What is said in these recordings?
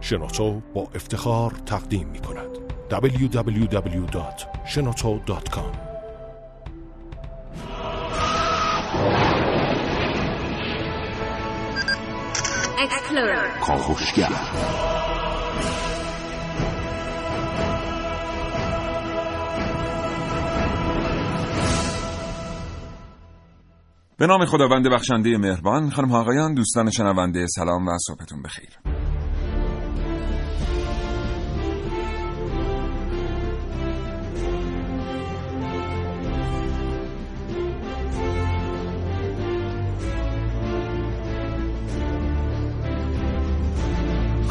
شنوتو با افتخار تقدیم می کند. www.shenoto.com به نام خداوند بخشنده مهربان خانم آقایان دوستان شنونده سلام و صبحتون بخیر.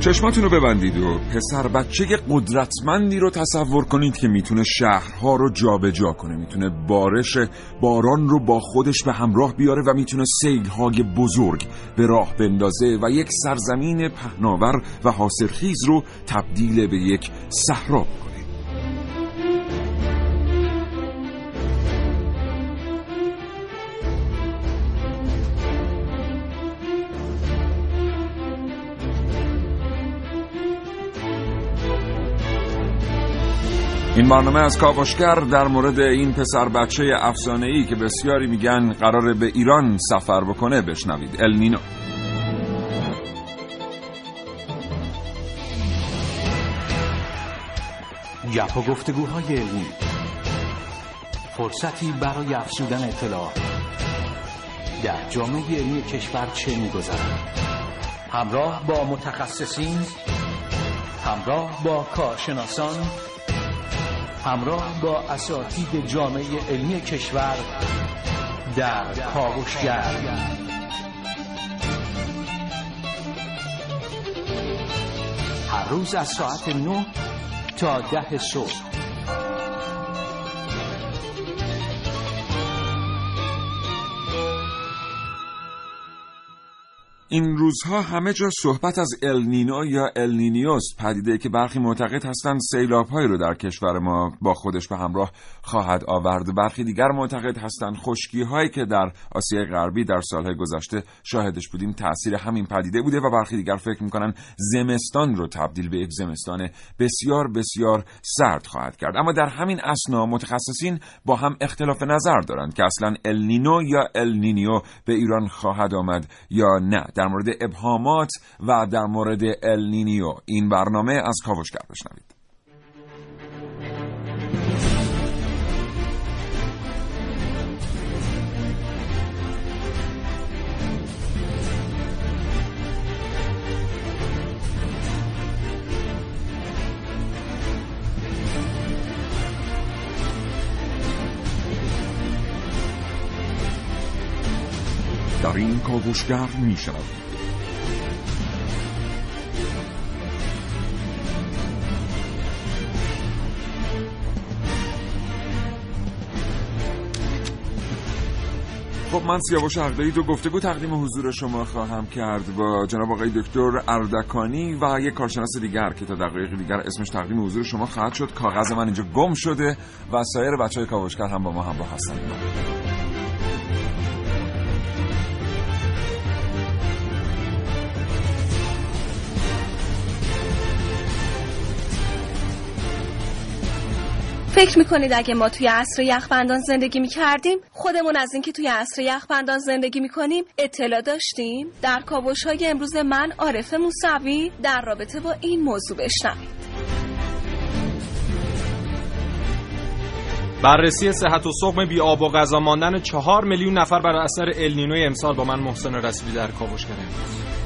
چشماتون رو ببندید و پسر بچه قدرتمندی رو تصور کنید که می‌تونه شهرها رو جابجا جا کنه. می‌تونه بارش باران رو با خودش به همراه بیاره و می‌تونه سیلهای بزرگ به راه بندازه و یک سرزمین پهناور و حاصلخیز رو تبدیل به یک صحرا این برنامه از کاوشگر در مورد این پسر بچه افسانه ای که بسیاری میگن قراره به ایران سفر بکنه بشنوید. النینو و گفتگوهای علمی فرصتی برای افزودن اطلاع. در جامعه علمی کشور چه میگذرد؟ همراه با متخصصین همراه با کارشناسان همراه با اساتید جامعه علمی کشور در کاوشگر. هر روز از ساعت 9 تا ده صبح. این روزها همه جا صحبت از النینو یا النینیوس پدیده که برخی معتقد هستند سیلابهایی رو در کشور ما با خودش به همراه خواهد آورد. برخی دیگر معتقد هستند خشکی هایی که در آسیای غربی در سالهای گذشته شاهدش بودیم تاثیر همین پدیده بوده و برخی دیگر فکر می‌کنن زمستان رو تبدیل به یک زمستان بسیار بسیار سرد خواهد کرد. اما در همین اسنا متخصصین با هم اختلاف نظر دارند که اصلا النینو یا النینیو به ایران خواهد آمد یا نه. در مورد ابهامات و در مورد النینیو. این برنامه از کاوشگر بشنوید. در این کاوشگر شنوید خب من سیاوش عقدایی دو گفتگو تقدیم حضور شما خواهم کرد با جناب آقای دکتر اردکانی و یک کارشناس دیگر که تا دقایق دیگر اسمش تقدیم حضور شما خواهد شد. کاغذ من اینجا گم شده و سایر بچه های کاوشگر هم با ما همراه هستند. فکر می‌کنید اگه ما توی عصر یخبندان زندگی می‌کردیم خودمون از اینکه توی عصر یخبندان زندگی می‌کنیم اطلاع داشتیم؟ در کاوش های امروز من عارف موسوی در رابطه با این موضوع بشنوید. بررسی صحت و سقم بی آب و غذا ماندن چهار میلیون نفر بر اثر النینوی امسال با من محسن رسولی در کاوش امروز.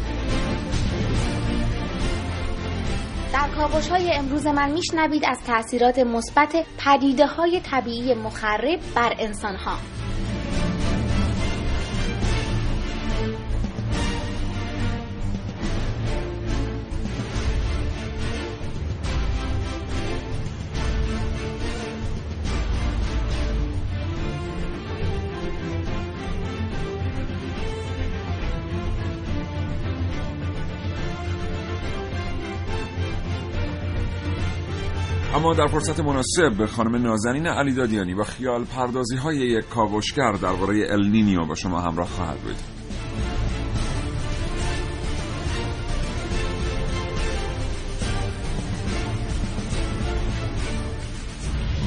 در کاوش های امروز من میشنوید از تاثیرات مثبت پدیده های طبیعی مخرب بر انسان ها اما در فرصت مناسب به خانم نازنین علیدادیانی و خیال پردازی های یک کاوشگر درباره النینیو با شما همراه خواهد بود.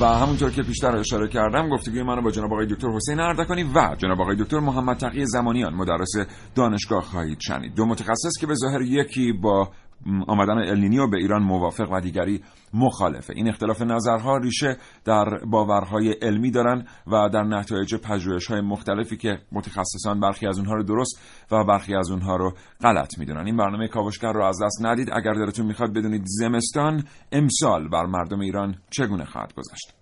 و همونطور که پیشتر اشاره کردم گفتگوی منو با جناب آقای دکتر حسین اردکانی و جناب آقای دکتر محمد تقی زمانیان مدرس دانشگاه خواهید شنید. دو متخصص که به ظاهر یکی با آمدن النینیو به ایران موافق و دیگری مخالفه. این اختلاف نظرها ریشه در باورهای علمی دارن و در نتایج پژوهش‌های مختلفی که متخصصان برخی از اونها رو درست و برخی از اونها رو غلط می‌دونن. این برنامه کاوشگر رو از دست ندید. اگر دلتون می‌خواد بدونید زمستان امسال بر مردم ایران چگونه خواهد گذشت.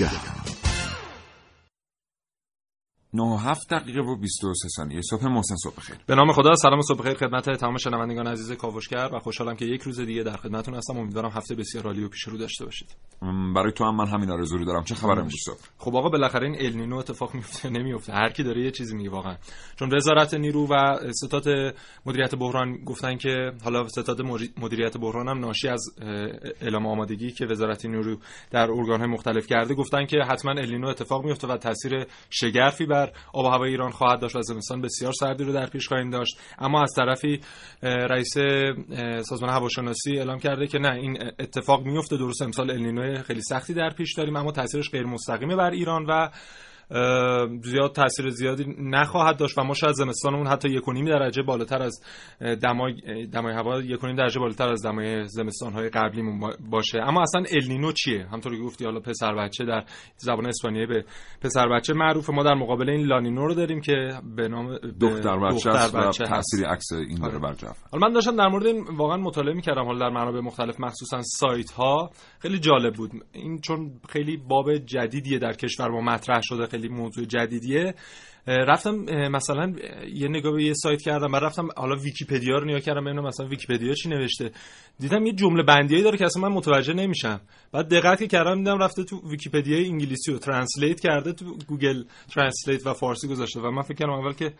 Russia. 9 7 دقیقه و 23 ثانیه. صبح محسن صبح خیر به نام خدا سلام صبح خیر خدمت تمام شنوندگان عزیز کاوشگر و خوشحالم که یک روز دیگه در خدمتتون هستم. امیدوارم هفته بسیار عالی و پیش رو داشته باشید. برای تو هم من همین آرزو رو دارم. چه خبر امروز صبح؟ خب آقا بالاخره این ال نینو اتفاق میفته نمیفته. هر کی داره یه چیزی میگه واقعا. چون وزارت نیرو و ستاد مدیریت بحران گفتن که حالا ستاد مدیریت بحران هم ناشی از اعلام آمادگی که وزارت نیرو در ارگان‌های مختلف کرده گفتن که حتما ال نینو اتفاق میفته و تاثیر شگرفی بر آب و هوای ایران خواهد داشت و زمستان بسیار سردی رو در پیش خواهیم داشت. اما از طرفی رئیس سازمان هواشناسی اعلام کرده که نه این اتفاق میفته. درست امسال النینو خیلی سختی در پیش داریم اما تاثیرش غیر مستقیمه بر ایران و زیاد تاثیر زیادی نخواهد داشت و ما شاید زمستانمون حتی یک درجه بالاتر از دمای دمای هوا یک درجه بالاتر از دمای زمستانهای قبلیمون با- باشه. اما اصلا النینو چیه؟ همطور که گفتی حالا پسر بچه در زبان اسپانیایی به پسر بچه معروفه. ما در مقابل این لانینو رو داریم که به نام دختر بچه و بچه. تأثیری عکس این داره آره. بر حالا من داشتم در مورد این واقعا مطالعه می‌کردم حالا در منابع مختلف مخصوصا سایت ها خیلی جالب بود. این چون خیلی باب جدیدیه در کشور ما مطرح شده خیلی موضوع جدیدیه. رفتم مثلا یه نگاه به یه سایت کردم بعد رفتم حالا ویکیپدیا رو نگاه کردم ببینم مثلا ویکیپدیا چی نوشته. دیدم یه جمله بندیایی داره که اصلا من متوجه نمیشم. بعد دقت کردم دیدم رفته تو ویکیپدیای انگلیسی رو translate کرده تو Google Translate و فارسی گذاشته. و من فکر کردم اول که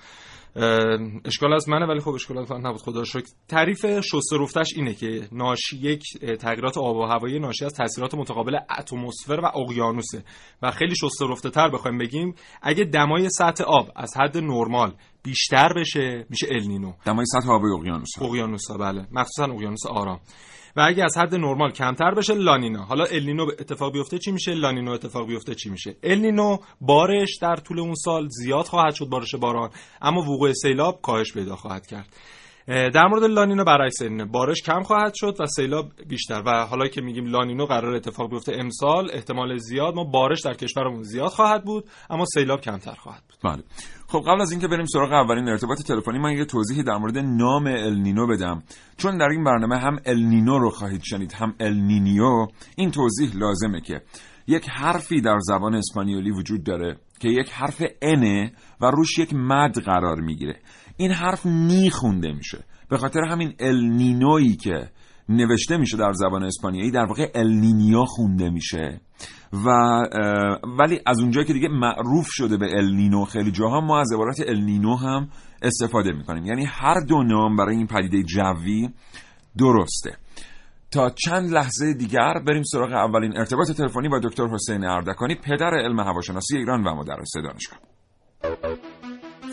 اشکال از منه ولی خب اشکال از نبود. خدا شکر. تعریف شسته رفتش اینه که ناشی یک تغییرات آب و هوایی ناشی از تاثیرات متقابل اتمسفر و اقیانوسه. و خیلی شسته رفته تر بخوایم بگیم اگه دمای سطح آب از حد نرمال بیشتر بشه میشه النینو دمای سطح آب اقیانوس. اقیانوس بله. مخصوصا اقیانوس آرام. و اگه از حد نرمال کمتر بشه لانینا حالا النینو اتفاق بیفته چی میشه؟ لانینو اتفاق بیفته چی میشه؟ النینو بارش در طول اون سال زیاد خواهد شد بارش باران. اما وقوع سیلاب کاهش پیدا خواهد کرد. در مورد لانینو برعکس اینه بارش کم خواهد شد و سیلاب بیشتر. و حالا که میگیم لانینو قرار اتفاق بیفته امسال احتمال زیاد ما بارش در کشورمون زیاد خواهد بود اما سیلاب کمتر خواهد بود. بله. خب قبل از اینکه بریم سراغ اولین ارتباط تلفنی من یه توضیحی در مورد نام النینو بدم. چون در این برنامه هم النینو رو خواهید شنید هم النینیو این توضیح لازمه که یک حرفی در زبان اسپانیولی وجود داره که یک حرف انه و روش یک مد قرار می‌گیره. این حرف نی خونده میشه. به خاطر همین النینویی که نوشته میشه در زبان اسپانیایی در واقع النینیا خونده میشه. و ولی از اونجایی که دیگه معروف شده به النینو خیلی جاها ما از عبارت النینو هم استفاده می‌کنیم. یعنی هر دو نام برای این پدیده جوی درسته. تا چند لحظه دیگر بریم سراغ اولین ارتباط تلفنی با دکتر حسین اردکانی پدر علم هواشناسی ایران و مدرس دانشگاه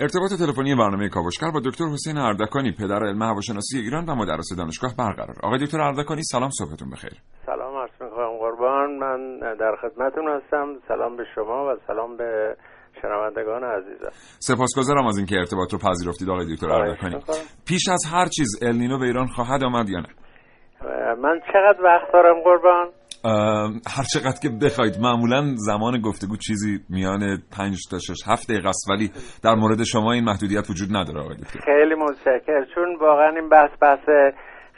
ارتباط تلفنی برنامه کاوشگر با دکتر حسین اردکانی پدر علم هواشناسی ایران و مدرس دانشگاه برقرار. آقای دکتر اردکانی سلام صبحتون بخیر. سلام عرض می‌کنم قربان. من در خدمتون هستم. سلام به شما و سلام به شنوندگان عزیزم. سپاسگزارم از اینکه ارتباط رو پذیرفتید آقای دکتر اردکانی. پیش از هر چیز النینو به ایران خواهد آمد یا نه؟ من چقدر وقت دارم قربان؟ هر چقدر که بخواید. معمولا زمان گفتگو چیزی میان 5 تا 6 7 دقیقه است ولی در مورد شما این محدودیت وجود نداره آقای دکتر. خیلی متشکرم. چون واقعا این بحث بحث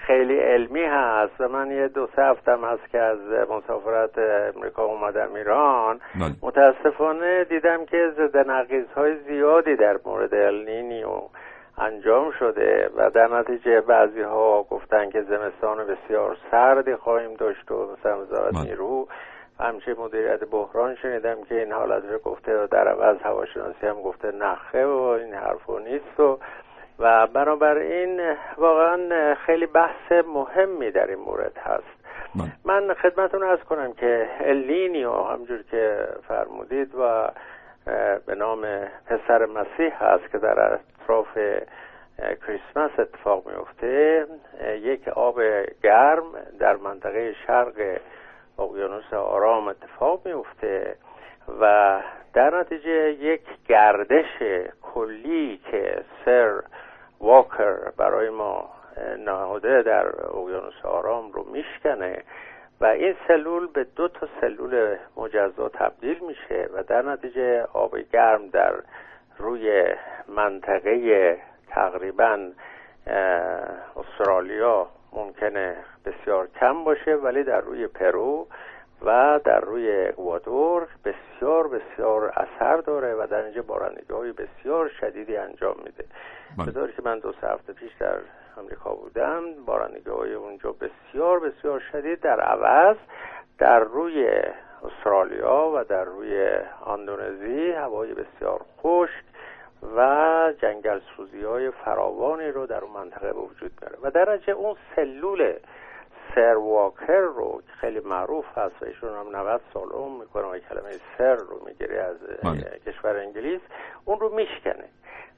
خیلی علمی هست و من یه دو سه هفتم هست که از مسافرت امریکا اومدم ایران. بله. متاسفانه دیدم که ضد های زیادی در مورد النینیو انجام شده و در نتیجه بعضی ها گفتن که زمستان بسیار سردی خواهیم داشت و مثلا وزارت. نیرو همچه مدیریت بحران شنیدم که این حالت رو گفته و در عوض هواشناسی هم گفته نخه و این حرفو نیست و و بنابراین واقعا خیلی بحث مهمی در این مورد هست بله. من خدمتون ارز کنم که الینیو همجور که فرمودید و به نام پسر مسیح هست که در اطراف کریسمس اتفاق میفته. یک آب گرم در منطقه شرق اقیانوس آرام اتفاق میفته و در نتیجه یک گردش کلی که سر واکر برای ما نهاده در اقیانوس آرام رو میشکنه. و این سلول به دو تا سلول مجزا تبدیل میشه و در نتیجه آب گرم در روی منطقه تقریبا استرالیا ممکنه بسیار کم باشه ولی در روی پرو و در روی اکوادور بسیار بسیار اثر داره و در اینجا بارندگی های بسیار شدیدی انجام میده بله. به که من دو سه هفته پیش در امریکا بودم. بارندگی های اونجا بسیار بسیار شدید در عوض در روی استرالیا و در روی اندونزی. هوای بسیار خشک و جنگل سوزی های فراوانی رو در اون منطقه وجود میاره و در نتیجه اون سلول سر واکر رو که خیلی معروف هست و ایشون هم 90 سال عمر می‌کنه و کلمه سر رو می‌گیره از بله. کشور انگلیس اون رو میشکنه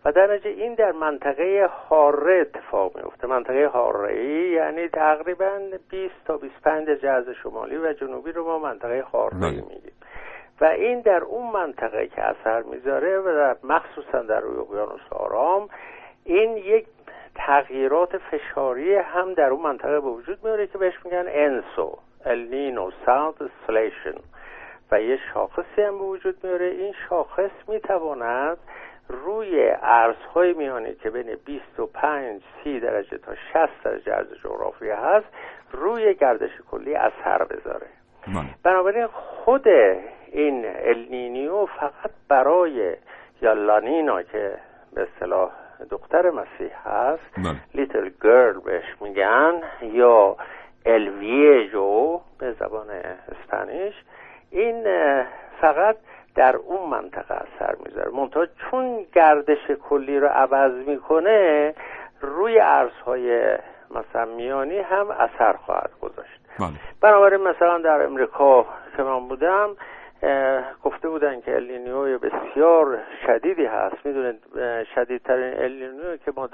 و در نتیجه این در منطقه حاره اتفاق میفته منطقه حاره ای یعنی تقریبا 20 تا 25 جهاز شمالی و جنوبی رو ما منطقه حاره ای بله. میگیم و این در اون منطقه که اثر می‌ذاره و در مخصوصا در روی اقیانوس آرام این یک تغییرات فشاری هم در اون منطقه به وجود میاره که بهش میگن ENSO النینو Southern Oscillation و یه شاخصی هم به وجود میاره. این شاخص می‌تواند روی عرض‌های میانی که بین 25 30 درجه تا 60 درجه عرض جغرافی هست روی گردش کلی اثر بذاره. بنابراین خود این النینیو فقط برای یا لانینا که به اصطلاح دختر مسیح هست. لیتل گرل بهش میگن یا الویجو به زبان اسپانیش این فقط در اون منطقه اثر می‌ذاره منتها چون گردش کلی رو عوض می‌کنه روی ارزهای مثلا میانی هم اثر خواهد گذاشت بله. بنابراین مثلا در امریکا که من بودم گفته بودن که النینیوی بسیار شدیدی هست. می‌دونید شدیدترین النینیوی که ما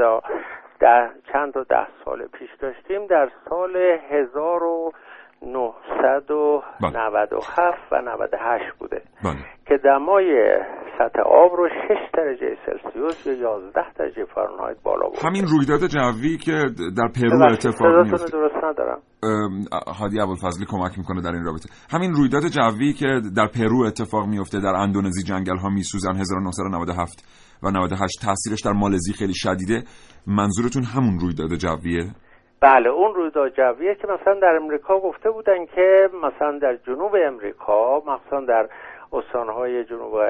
در چند تا ده سال پیش داشتیم در سال 1997 و 98 بوده. بله. که دمای سطح آب رو 6 درجه سلسیوس یا 11 درجه فارنهایت بالا برد همین رویداد جوی که در پرو اتفاق میفته درست ندارم. هادی ابوالفضلی کمک می‌کنه در این رابطه. همین رویداد جوی که در پرو اتفاق میفته در اندونزی جنگل ها میسوزن 1997 و 98 تاثیرش در مالزی خیلی شدیده. منظورتون همون رویداد جویه؟ بله اون رویداد جویه که مثلا در امریکا گفته بودن که مثلا در جنوب امریکا مثلا در استانهای جنوب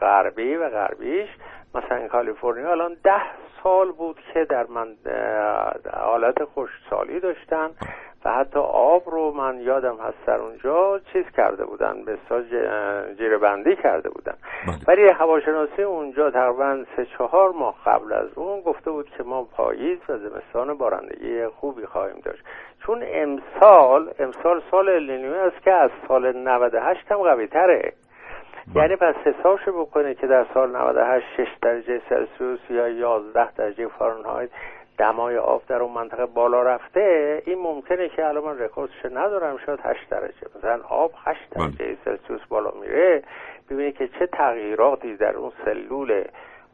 غربی و غربیش مثلا کالیفرنیا الان ده سال بود که در من حالت خشکسالی داشتن و حتی آب رو من یادم هست در اونجا چیز کرده بودن به جیره بندی کرده بودن. بله. ولی هواشناسی اونجا تقریبا سه چهار ماه قبل از اون گفته بود که ما پاییز و زمستان بارندگی خوبی خواهیم داشت. چون امسال امسال سال النینیو است که از سال 98 هم قوی تره یعنی پس حسابشو بکنه که در سال 98 6 درجه سلسیوس یا 11 درجه فارنهایت دمای آب در اون منطقه بالا رفته این ممکنه که الان من رکوردش ندارم شاید 8 درجه. مثلا آب 8 درجه سلسیوس بالا میره ببینید که چه تغییراتی در اون سلول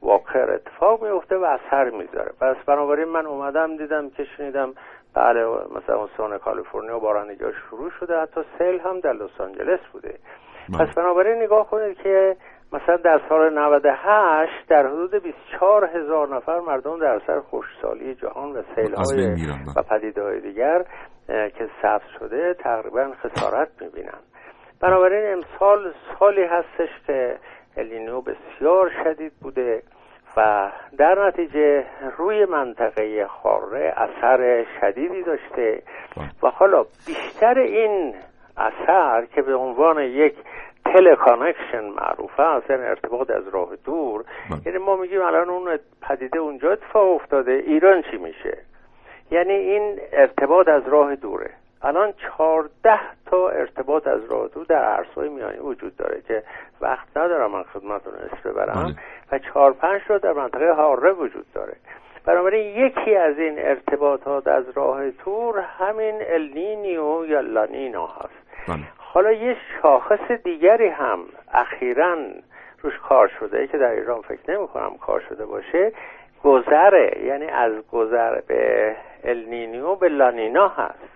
واکر اتفاق میفته و اثر می‌ذاره. پس بنابراین من اومدم دیدم که شنیدم بله مثلا استان کالیفرنیا بارندگی شروع شده حتی سیل هم در لس آنجلس بوده. بله. پس بنابراین نگاه کنید که مثلا در سال 98 در حدود 24 هزار نفر مردم در اثر خشکسالی جهان و سیل های بله. و پدیده های دیگر که ثبت شده تقریبا خسارت می‌بینن بنابراین امسال سالی هستش که الینیو بسیار شدید بوده و در نتیجه روی منطقه حاره اثر شدیدی داشته و حالا بیشتر این اثر که به عنوان یک teleconnection معروف است یعنی ارتباط از راه دور. یعنی ما میگیم الان اون پدیده اونجا اتفاق افتاده. ایران چی میشه؟ یعنی این ارتباط از راه دوره. الان چهارده تا ارتباط از راه دور در عرصه‌های میانی وجود داره که وقت ندارم من خدمتتون اسم ببرم. و چهار پنج تا در منطقه هاره وجود داره. بنابراین یکی از این ارتباطات از راه دور همین النینیو یا لانینا هست. بله. حالا یه شاخص دیگری هم اخیرا روش کار شده که در ایران فکر نمی کنم کار شده باشه. گذره یعنی از گذر به النینیو به لانینا هست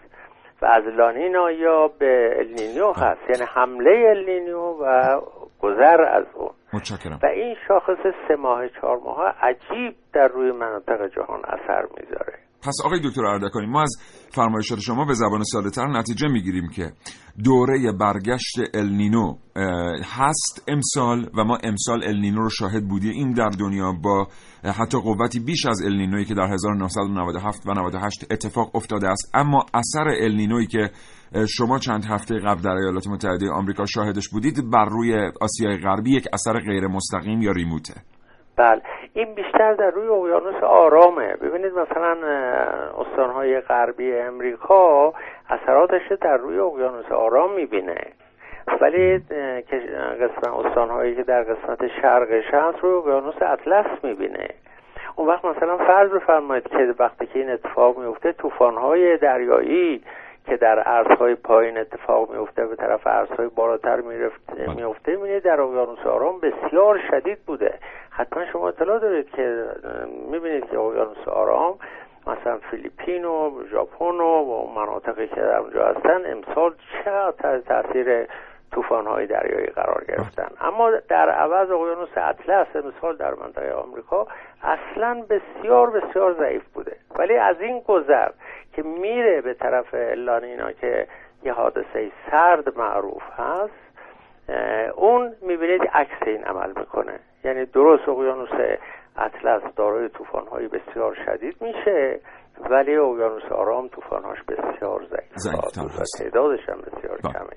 و از لانینا یا به النینیو هست. یعنی حمله النینیو و گذر از اون. متشکرم. و این شاخص سه ماه چهار ماه عجیب در روی مناطق جهان اثر می‌ذاره. پس آقای دکتر اردکانی ما از فرمایشات شما به زبان ساده‌تر نتیجه می‌گیریم که دوره برگشت النینو هست امسال و ما امسال النینو رو شاهد بودیم. این در دنیا با حتی قوتی بیش از النینویی که در 1997 و 98 اتفاق افتاده است. اما اثر النینویی که شما چند هفته قبل در ایالات متحده آمریکا شاهدش بودید بر روی آسیای غربی یک اثر غیر مستقیم یا ریموته. بله. این بیشتر در روی اقیانوس آرامه. ببینید مثلا استانهای غربی امریکا اثراتش در روی اقیانوس آرام می‌بینه. ولی قسمت استانهایی که در قسمت شرقش هست روی اقیانوس اطلس می‌بینه. اون وقت مثلا فرض بفرمایید که وقتی که این اتفاق میفته طوفان‌های دریایی که در ارزهای پایین اتفاق میفته به طرف ارزهای بالاتر میفته می‌بینید در اقیانوس آرام بسیار شدید بوده. حتما شما اطلاع دارید که می‌بینید که اقیانوس آرام مثلا فیلیپین و ژاپن و اون مناطقی که در اونجا هستن امسال چقدر تاثیر طوفان‌های دریایی قرار گرفتن. اما در عوض اقیانوس اطلس امسال در منطقه آمریکا اصلا بسیار بسیار ضعیف بوده. ولی از این گذر که میره به طرف لانینا که یه حادثه سرد معروف هست اون می‌بینید عکس این عمل می‌کنه. یعنی درست اقیانوس اطلس دارای طوفان‌های بسیار شدید میشه ولی اقیانوس آرام طوفان‌هاش بسیار ضعیف تعدادش هم بسیار کمه.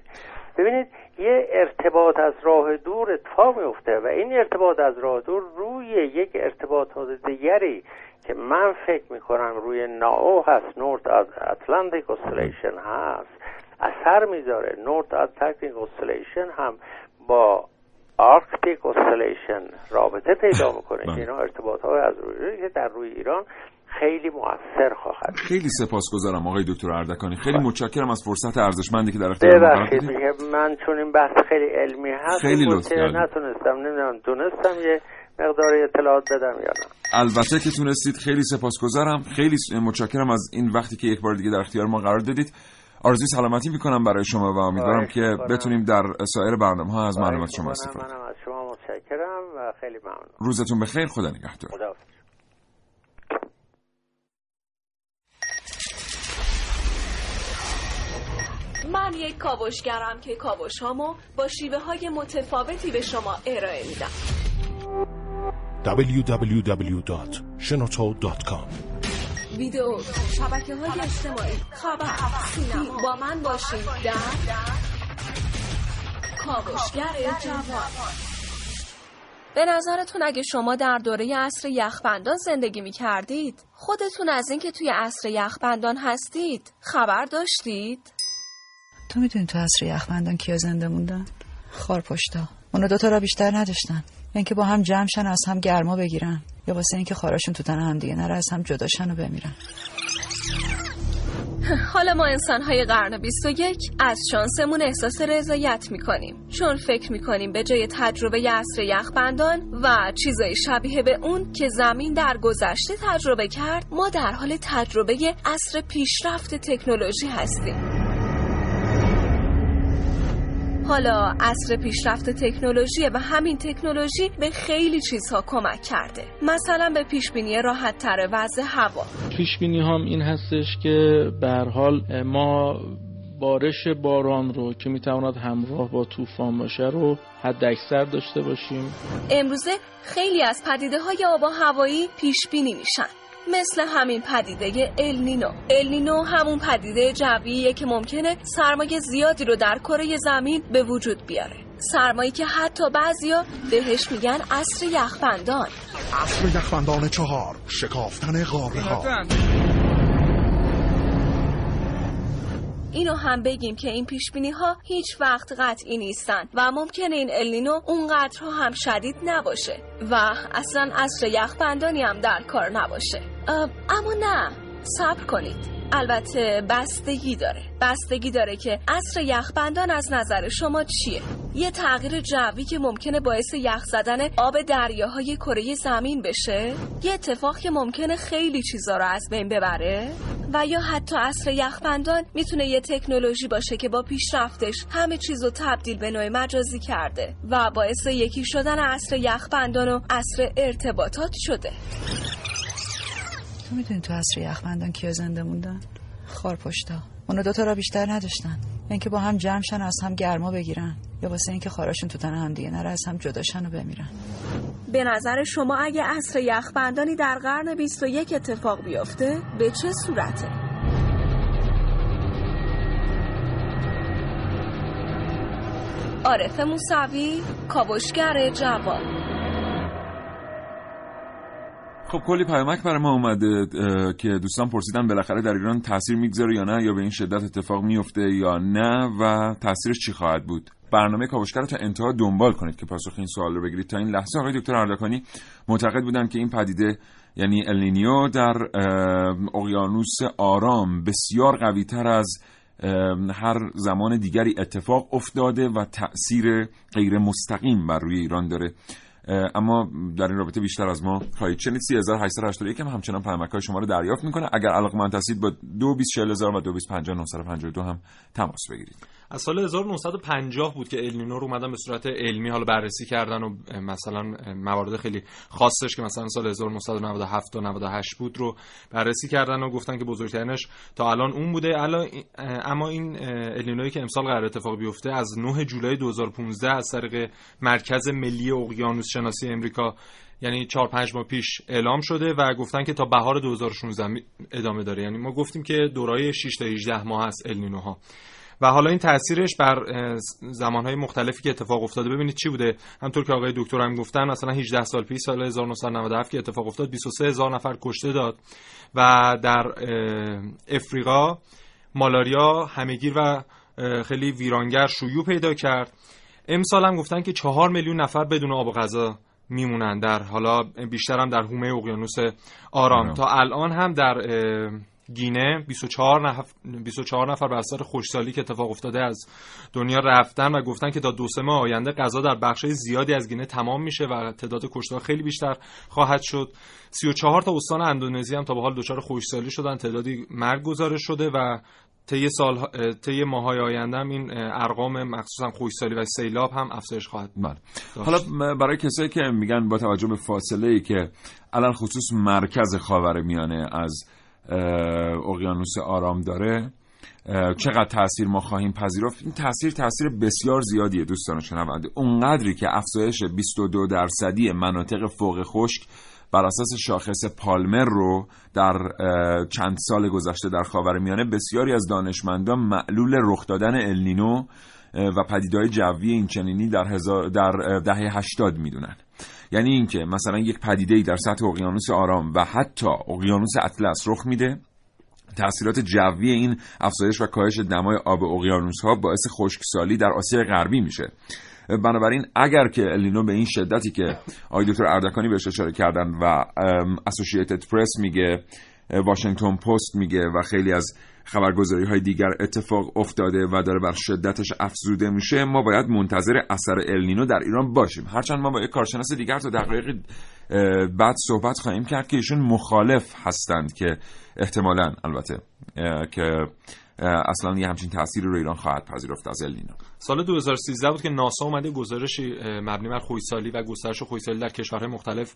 ببینید یه ارتباط از راه دور اتفاق میفته و این ارتباط از راه دور روی یک ارتباطات دیگری که من فکر می‌کنم روی NAO هست North Atlantic Oscillation هست. اثر می‌ذاره. North Atlantic Oscillation هم با Arctic Oscillation رابطه پیدا می‌کنه که اینا ارتباط های از روی که در روی ایران خیلی موثر خواهد خیلی سپاسگزارم آقای دکتر اردکانی. خیلی متشکرم از فرصت ارزشمندی که در اختیار ما من چون این بحث خیلی علمی هست خیلی لطف نتونستم نمی‌دونم دونستم یه مقداری اطلاعات بدم یا نه. البته که تونستید خیلی سپاسگزارم. خیلی متشکرم از این وقتی که یک بار دیگه در اختیار ما قرار دادید. آرزوی سلامتی می‌کنم برای شما و امیدوارم که بتونیم در سایر برنامه ها از معلومات شما استفاده کنیم. منم از شما متشکرم و خیلی ممنون. روزتون بخیر. خدا نگهدار. خدا من یک کاوشگرم که کاوش هامو با شیوه های متفاوتی به شما ارائه میدم. www.shenoto.com ویدیو شبکه های اجتماعی خبر سینما. با من باشید در کاوشگر جوان. به نظرتون اگه شما در دوره عصر یخبندان زندگی می کردید خودتون از اینکه توی عصر یخبندان هستید خبر داشتید؟ تو می‌دونی تو عصر یخبندان کیا زنده موندن؟ خارپشتا اونا دوتا را بیشتر نداشتن. اینکه با هم جمعشن از هم گرما بگیرن. یا واسه اینکه خارشون تو تن هم دیگه نره از هم جداشن و بمیرن. حالا ما انسانهای قرن 21 از شانسمون احساس رضایت می‌کنیم. چون فکر می‌کنیم به جای تجربه عصر یخبندان و چیزای شبیه به اون که زمین در گذشته تجربه کرد ما در حال تجربه عصر پیشرفت تکنولوژی هستیم. حالا عصر پیشرفت تکنولوژی و همین تکنولوژی به خیلی چیزها کمک کرده. مثلا به پیشبینی راحت تر وضع هوا. پیشبینی هم این هستش که به حال ما بارش باران رو که می‌تواند همراه با طوفان باشه رو حد اکثر داشته باشیم. امروزه خیلی از پدیده های آب و هوایی پیش بینی میشن. مثل همین پدیده النینو النینو همون پدیده جوییه که ممکنه سرمایه زیادی رو در کره زمین به وجود بیاره. سرمایه که حتی بعضیا بهش میگن عصر یخبندان. عصر یخبندان چهار شکافتن غاره ها. اینو هم بگیم که این پیش ها هیچ وقت قطعی نیستن و ممکنه این النینو اونقدر هم شدید نباشه و اصلا عصر یخبندانی هم در کار نباشه. اما نه. صبر کنید. البته بستگی داره. بستگی داره که عصر یخبندان از نظر شما چیه؟ یه تغییر جوی که ممکنه باعث یخ زدن آب دریاهای کره زمین بشه؟ یه اتفاق که ممکنه خیلی چیزا رو از بین ببره؟ و یا حتی عصر یخبندان می‌تونه یه تکنولوژی باشه که با پیشرفتش همه چیز رو تبدیل به نوع مجازی کرده و باعث یکی شدن عصر یخبندان و عصر ارتباطات شده. تو می‌دونی تو عصر یخبندان کیا زنده موندن؟ خارپشتا اونا دوتا را بیشتر نداشتن. اینکه با هم جمعشن از هم گرما بگیرن. یا واسه اینکه خاراشون تو تن هم دیگه نره از هم جداشن و بمیرن. به نظر شما اگه عصر یخبندانی در قرن 21 اتفاق بیفته به چه صورته؟ عارف موسوی کاوشگر جوان. خب کلی پیامک برای ما اومده که دوستان پرسیدن بالاخره در ایران تاثیر می‌گذاره یا نه یا به این شدت اتفاق میفته یا نه و تاثیرش چی خواهد بود؟ برنامه کاوشگر تا انتها دنبال کنید که پاسخ این سوال رو بگیرید. تا این لحظه آقای دکتر اردکانی معتقد بودن که این پدیده یعنی النینیو در اقیانوس آرام بسیار قوی تر از هر زمان دیگری اتفاق افتاده و تاثیر غیر مستقیم بر روی ایران داره. اما در این رابطه بیشتر از ما خواهید چنید 3881 هم همچنان پیامک های شما رو دریافت می‌کنه. اگر علاقمند هستید با 224000 و 225952 هم تماس بگیرید. از سال 1950 بود که النینو رو اومدن به صورت علمی حالا بررسی کردن و مثلا موارد خیلی خاصش که مثلا سال 1997 تا 98 بود رو بررسی کردن و گفتن که بزرگترینش تا الان اون بوده. اما این النینویی که امسال قرار اتفاق بیفته از 9 جولای 2015 از طریق مرکز ملی اقیانوس شناسی امریکا. یعنی 4 5 ماه پیش اعلام شده و گفتن که تا بهار 2016 ادامه داره. یعنی ما گفتیم که دورای 6 تا 18 ماه هست النینوها. و حالا این تاثیرش بر زمانهای مختلفی که اتفاق افتاده. ببینید چی بوده؟ همطور که آقای دکتر هم گفتن مثلا 18 سال پیش سال 1997 که اتفاق افتاد 23 هزار نفر کشته داد. و در افریقا مالاریا همهگیر و خیلی ویرانگر شیوع پیدا کرد. امسال هم گفتن که چهار میلیون نفر بدون آب و غذا میمونن در حالا بیشتر هم در حومه اقیانوس آرام. تا الان هم در گینه 24 نفر 24 نفر بر اثر خوشسالی که اتفاق افتاده از دنیا رفتن و گفتن که تا دو سه ماه آینده غذا در بخش زیادی از گینه تمام میشه و تعداد کشته خیلی بیشتر خواهد شد. 34 تا استان اندونزی هم تا به حال دچار خوشسالی شدن تعدادی مرگ گزارش شده و طی سال طی ماهای آینده هم این ارقام مخصوصا خوشسالی و سیلاب هم افزایش خواهد بله. حالا برای کسایی که میگن با توجه به فاصله ای که الان خصوص مرکز خاورمیانه از اقیانوس آرام داره چقدر تاثیر ما خواهیم پذیرفت؟ این تاثیر تاثیر بسیار زیادیه دوستان شنونده. اونقدری که افزایش 22 درصدی مناطق فوق خشک بر اساس شاخص پالمر رو در چند سال گذشته در خاورمیانه بسیاری از دانشمندان معلول رخ دادن النینو و پدیدهای جوی اینچنینی در, در دهه 80 می‌دونن. یعنی اینکه مثلا یک پدیده در سطح اقیانوس آرام و حتی اقیانوس اطلس رخ میده تاثیرات جوی این افزایش و کاهش دمای آب اقیانوس ها باعث خشکسالی در آسیا غربی میشه. بنابراین اگر که الینو به این شدتی که آقای دکتر اردکانی بهش اشاره کردن و اسوسییتد پرس میگه واشنگتن پست میگه و خیلی از خبرگزاری های دیگر اتفاق افتاده و داره بر شدتش افزوده میشه ما باید منتظر اثر النینو در ایران باشیم. هرچند ما با یک کارشناس دیگر تا دقایق بعد صحبت خواهیم کرد که ایشون مخالف هستند که احتمالا البته که اصلا یه همچین تأثیری رو ایران خواهد پذیرفت از النینو سال 2013 بود که ناسا اومده گزارش مبنی بر خویسالی و گسترش خویسالی در کشورهای مختلف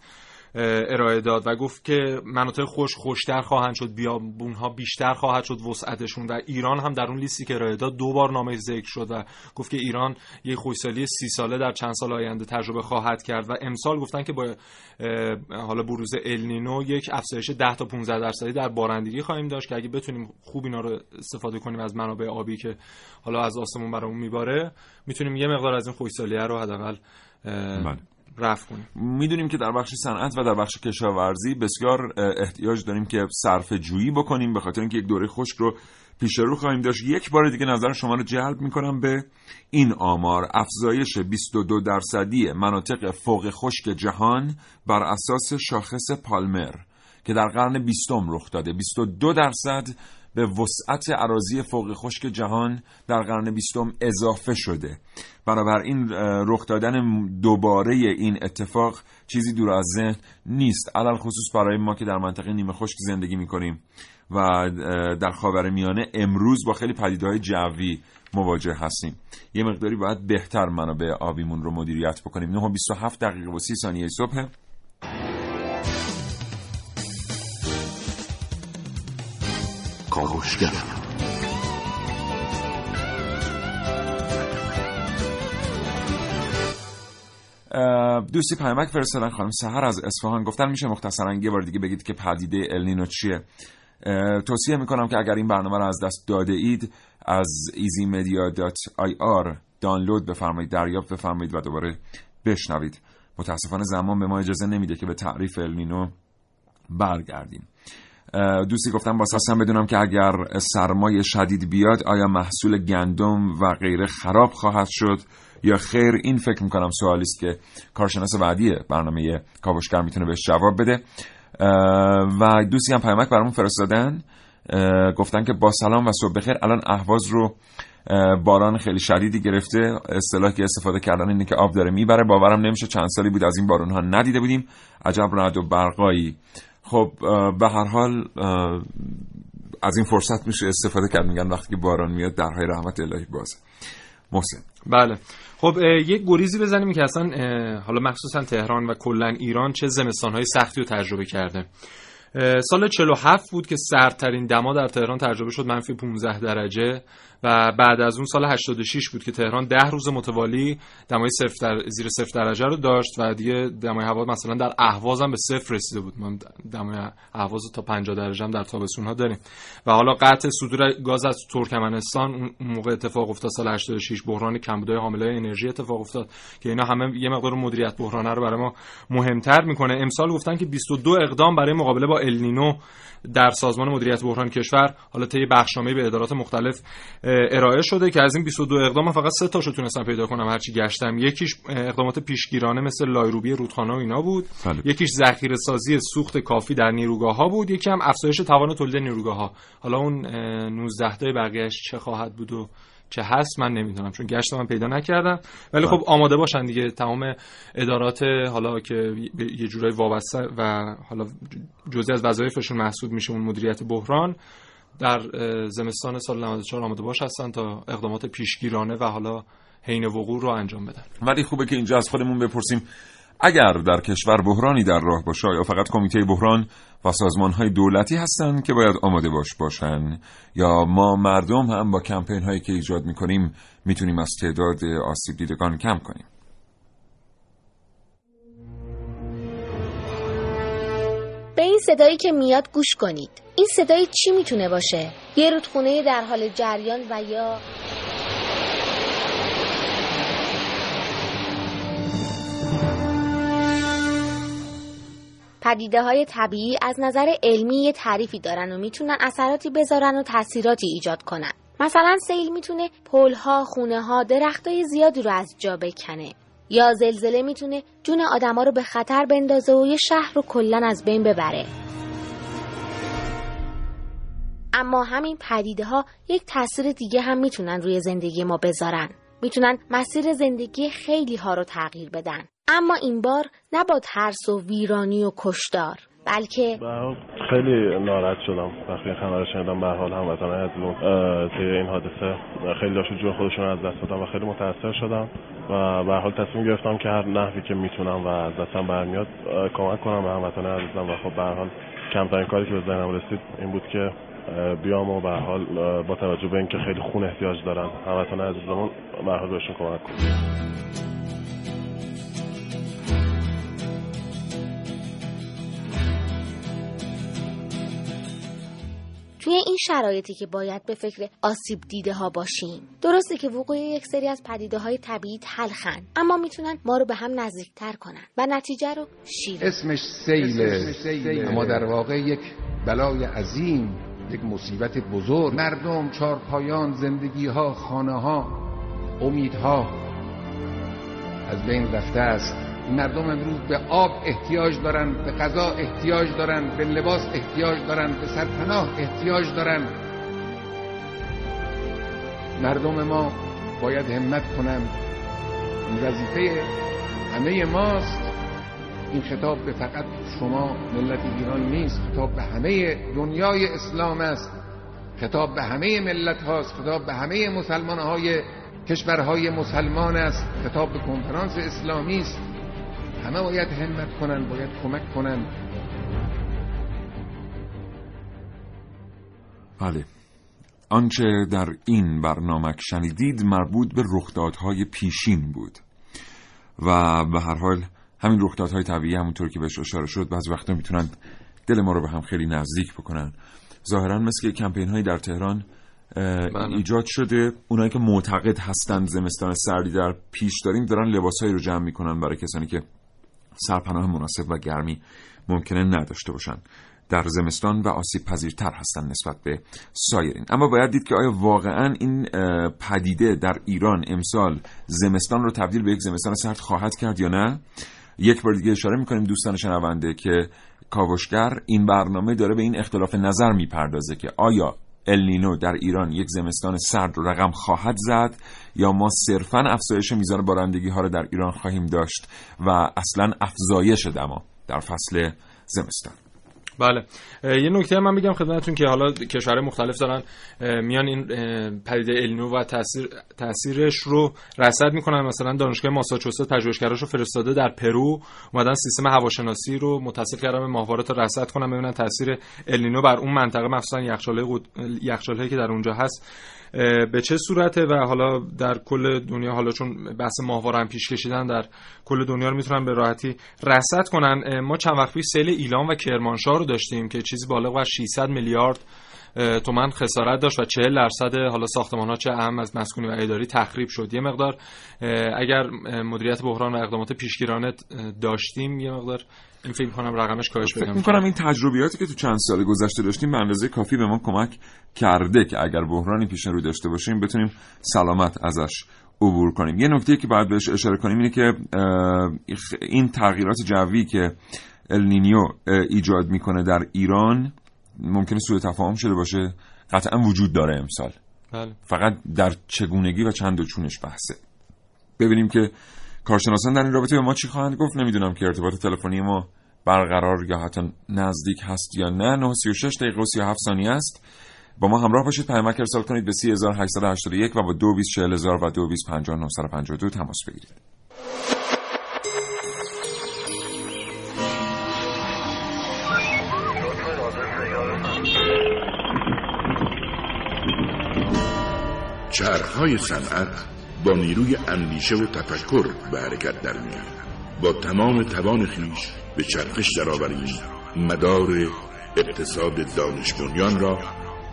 ارائه داد و گفت که مناطق خوش خوشتر خواهند شد بیابونها بیشتر خواهد شد وسعتشون و ایران هم در اون لیستی که ارائه داد دو بار نامش ذکر شد و گفت که ایران یک خویسالی سی ساله در چند سال آینده تجربه خواهد کرد و امسال گفتن که با حالا بروز النینو یک افزایش 10 تا 15 درصدی در بارندگی خواهیم داشت که اگه بتونیم خوب اینا رو استفاده کنیم از منابع آبی که حالا از آسمون برامون میباره می‌تونیم یه مقدار از این خویسالی رو حداقل رفع کنیم. می‌دونیم که در بخش صنعت و در بخش کشاورزی بسیار احتیاج داریم که صرف جویی بکنیم به خاطر اینکه یک دوره خشک رو پیش رو خواهیم داشت. یک بار دیگه نظر شما رو جلب می‌کنم به این آمار. افزایش 22 درصدی مناطق فوق خشک جهان بر اساس شاخص پالمر که در قرن بیستم رخ داده. 22 درصد به وسعت عراضی فوق خشک جهان در قرن بیستم اضافه شده. بنابراین رخ دادن دوباره این اتفاق چیزی دور از ذهن نیست. علل خصوص برای ما که در منطقه نیمه خشک زندگی می‌کنیم و در خاور میانه امروز با خیلی های جوی مواجه هستیم. یه مقداری باید بهتر منابع آبیمون رو مدیریت بکنیم. 9 27 دقیقه و 30 ثانیه صبح. کاوشگر دوستی پیامک فرستادن خانم سهر از اصفهان. گفتن میشه مختصرا یه بار دیگه بگید که پدیده النینو چیه. توصیه می‌کنم که اگر این برنامه رو از دست داده اید از easymedia.ir دانلود بفرمایید دریافت بفرمایید و دوباره بشنوید. متاسفانه زمان به ما اجازه نمیده که به تعریف النینو برگردیم. دوستی گفتم با بدونم که اگر سرمایه شدید بیاد آیا محصول گندم و غیره خراب خواهد شد یا خیر؟ این فکر می‌کنم سوالی است که کارشناس بعدی برنامه کاوشگر می‌تونه بهش جواب بده. و دوستی هم پیامک برامون فرستادن. گفتن که با سلام و صبح بخیر. الان اهواز رو باران خیلی شدیدی گرفته. اصطلاحی که استفاده کردن اینه که آب داره می‌بره. باورم نمیشه چند سالی بود از این بارون ها ندیده بودیم. عجب رعد و برقایی. خب به هر حال از این فرصت میشه استفاده کرد. میگن وقتی که باران میاد درهای رحمت الهی بازه. محسن. بله. خب یک گریزی بزنیم که اصلا حالا مخصوصا تهران و کلا ایران چه زمستانهای سختی رو تجربه کرده. سال 47 بود که سردترین دما در تهران تجربه شد. منفی 15 درجه. و بعد از اون سال 86 بود که تهران ده روز متوالی دمای صفر در زیر صفر درجه رو داشت و دیگه دمای هوا مثلا در اهواز هم به صفر رسیده بود. ما دمای اهواز تا 50 درجه هم در تابستون ها داریم. و حالا قطع صدور گاز از ترکمنستان اون موقع اتفاق افتاد سال 86 بحران کمبودهای حامله انرژی اتفاق افتاد که اینا همه یه مقدار مدیریت بحرانه رو برای ما مهمتر می‌کنه. امسال گفتن که 22 اقدام برای مقابله با النینو در سازمان مدیریت بحران کشور حالا طی بخشنامه به ادارات مختلف ارائه شده که از این 22 اقدام فقط سه تاشو تونستم پیدا کنم هرچی گشتم. یکیش اقدامات پیشگیرانه مثل لایروبی رودخانه و اینا بود. بله. یکیش ذخیره سازی سوخت کافی در نیروگاه ها بود. یکی هم افزایش توان تولید نیروگاه ها حالا اون 19 تای بقیه‌اش چه خواهد بود و چه هست من نمی‌دونم چون گشت من پیدا نکردم. ولی خب آماده باشن دیگه. تمام ادارات حالا که یه جورایی وابسته و حالا جزئی از وظایفشون محسوب میشه اون مدیریت بحران در زمستان سال 94 آماده باش هستن تا اقدامات پیشگیرانه و حالا حین وقوع رو انجام بدن. ولی خوبه که اینجا از خودمون بپرسیم اگر در کشور بحرانی در راه باشه یا فقط کمیته بحران و سازمان های دولتی هستند که باید آماده باش باشن؟ یا ما مردم هم با کمپین هایی که ایجاد می‌کنیم می‌تونیم از تعداد آسیب دیدگان کم کنیم؟ به این صدایی که میاد گوش کنید. این صدای چی می‌تونه باشه؟ یه رودخونه در حال جریان و یا پدیده های طبیعی از نظر علمی یه تعریفی دارن و می‌تونن اثراتی بذارن و تاثیراتی ایجاد کنن. مثلا سیل می‌تونه پلها، خونه ها، درختای زیادی رو از جا بکنه یا زلزله می‌تونه جون آدما رو به خطر بندازه و یه شهر رو کلا از بین ببره. اما همین پدیده ها یک تاثیر دیگه هم می‌تونن روی زندگی ما بذارن. می‌تونن مسیر زندگی خیلی ها رو تغییر بدن. اما این بار نه با ترس و ویرانی و کشدار بلکه خیلی ناراحت شدم. وقتی خبر رو شنیدم به حال هموطنان عزیزمون طی این حادثه خیلی داشت جون خودشون از دست دادم و خیلی متاثر شدم و به حال تصمیم گرفتم که هر نحوی که می‌تونم و از دستم برمیاد کمک کنم به هموطنان عزیزم و خب به حال کمترین کاری که به ذهنم رسید این بود که بیام و به حال با توجه به اینکه خیلی خون احتیاج دارن هموطنان عزیزمون بهشون کمک کنم توی این شرایطی که باید به فکر آسیب دیده ها باشیم. درسته که وقوع یک سری از پدیده های طبیعی تلخن اما می‌تونن ما رو به هم نزدیکتر کنن و نتیجه رو شیر. اسمش سیله اما در واقع یک بلای عظیم یک مصیبت بزرگ. مردم چارپایان زندگی ها خانه ها امیدها از بین رفته است. مردم امروز به آب احتیاج دارن به غذا احتیاج دارن به لباس احتیاج دارن به سرپناه احتیاج دارن مردم ما باید همت کنن این وظیفه همه ماست. این خطاب به فقط شما ملت ایران نیست. خطاب به همه دنیای اسلام است. خطاب به همه ملت هاست خطاب به همه مسلمان های کشورهای مسلمان است. خطاب به کنفرانس اسلامی است. همه باید همت کنن باید کمک کنن بله. آنچه در این برنامه شنیدید مربوط به رخدادهای پیشین بود. و به هر حال همین رخدادهای طبیعی همونطور که بهش اشاره شد بعض وقتا می‌تونن دل ما رو به هم خیلی نزدیک بکنن. ظاهرا مثل کمپین هایی در تهران. ایجاد شده. اونایی که معتقد هستند زمستان سردی در پیش داریم دارن لباسهایی رو جمع می‌کنن برای کسانی که سرپناه مناسب و گرمی ممکنه نداشته باشن. در زمستان و آسیب پذیرتر هستن نسبت به سایرین. اما باید دید که آیا واقعا این پدیده در ایران امسال زمستان رو تبدیل به یک زمستان سرد خواهد کرد یا نه؟ یک بار دیگه اشاره می‌کنیم دوستان شنونده که کاوشگر این برنامه داره به این اختلاف نظر می‌پردازه که آیا النینو در ایران یک زمستان سرد رقم خواهد زد یا ما صرفا افزایش میزان بارندگی ها رو در ایران خواهیم داشت و اصلا افزایش دما در فصل زمستان. بله. یه نکته من میگم خدمتتون که حالا کشورهای مختلف دارن میان این پدیده النو و تاثیر تاثیرش رو رصد می‌کنن. مثلا دانشگاه ماساچوست پژوهشگراش رو فرستاده در پرو اومدن سیستم هواشناسی رو متصل کردن به ماهواره تا رصد کنن ببینن تاثیر النینو بر اون منطقه مخصوصا یخچال‌هایی که در اونجا هست. به چه صورته و حالا در کل دنیا حالا چون بحث ماهواره هم پیش کشیدن در کل دنیا رو می‌تونن به راحتی رصد کنن. ما چند وقت پیش سیل ایلام و کرمانشاه رو داشتیم که چیزی بالغ بر 600 میلیارد تومن خسارت داشت و 40 درصد حالا ساختمان ها چه اهم از مسکونی و اداری تخریب شد. یه مقدار اگر مدیریت بحران و اقدامات پیشگیرانه داشتیم یه مقدار این فکر کنم رقمش کاهش فکر می‌کنم این تجربیاتی که تو چند سال گذشته داشتیم به اندازه کافی به ما کمک کرده که اگر بحرانی پیش رو داشته باشیم بتونیم سلامت ازش عبور کنیم. یه نکته که باید بهش اشاره کنیم اینه که این تغییرات جوی که النینیو ایجاد می‌کنه در ایران ممکنه سوء تفاهم شده باشه. قطعا وجود داره امسال. بله. فقط در چگونگی و چند و چونش بحثه. ببینیم که کارشناسان در این رابطه به ما چی خواهند گفت نمی‌دونم که ارتباط تلفنی ما برقرار یا حتی نزدیک هست یا نه. 936 دقیقه و 37 ثانیه است. با ما همراه باشید. پیامک ارسال کنید به 3881 و با 224000 و 225952 تماس بگیرید. چرخهای صنعت با نیروی اندیشه و تفکر به حرکت در میاد با تمام توان خیش به چرخش درآوریم مدار اقتصاد دانش را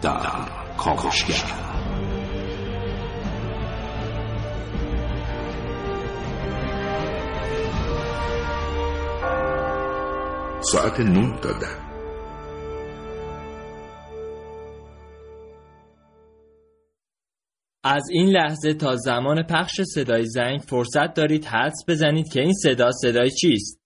در کاوشگر. ساعت نه تا ده. از این لحظه تا زمان پخش صدای زنگ فرصت دارید حدس بزنید که این صدا صدای چیست.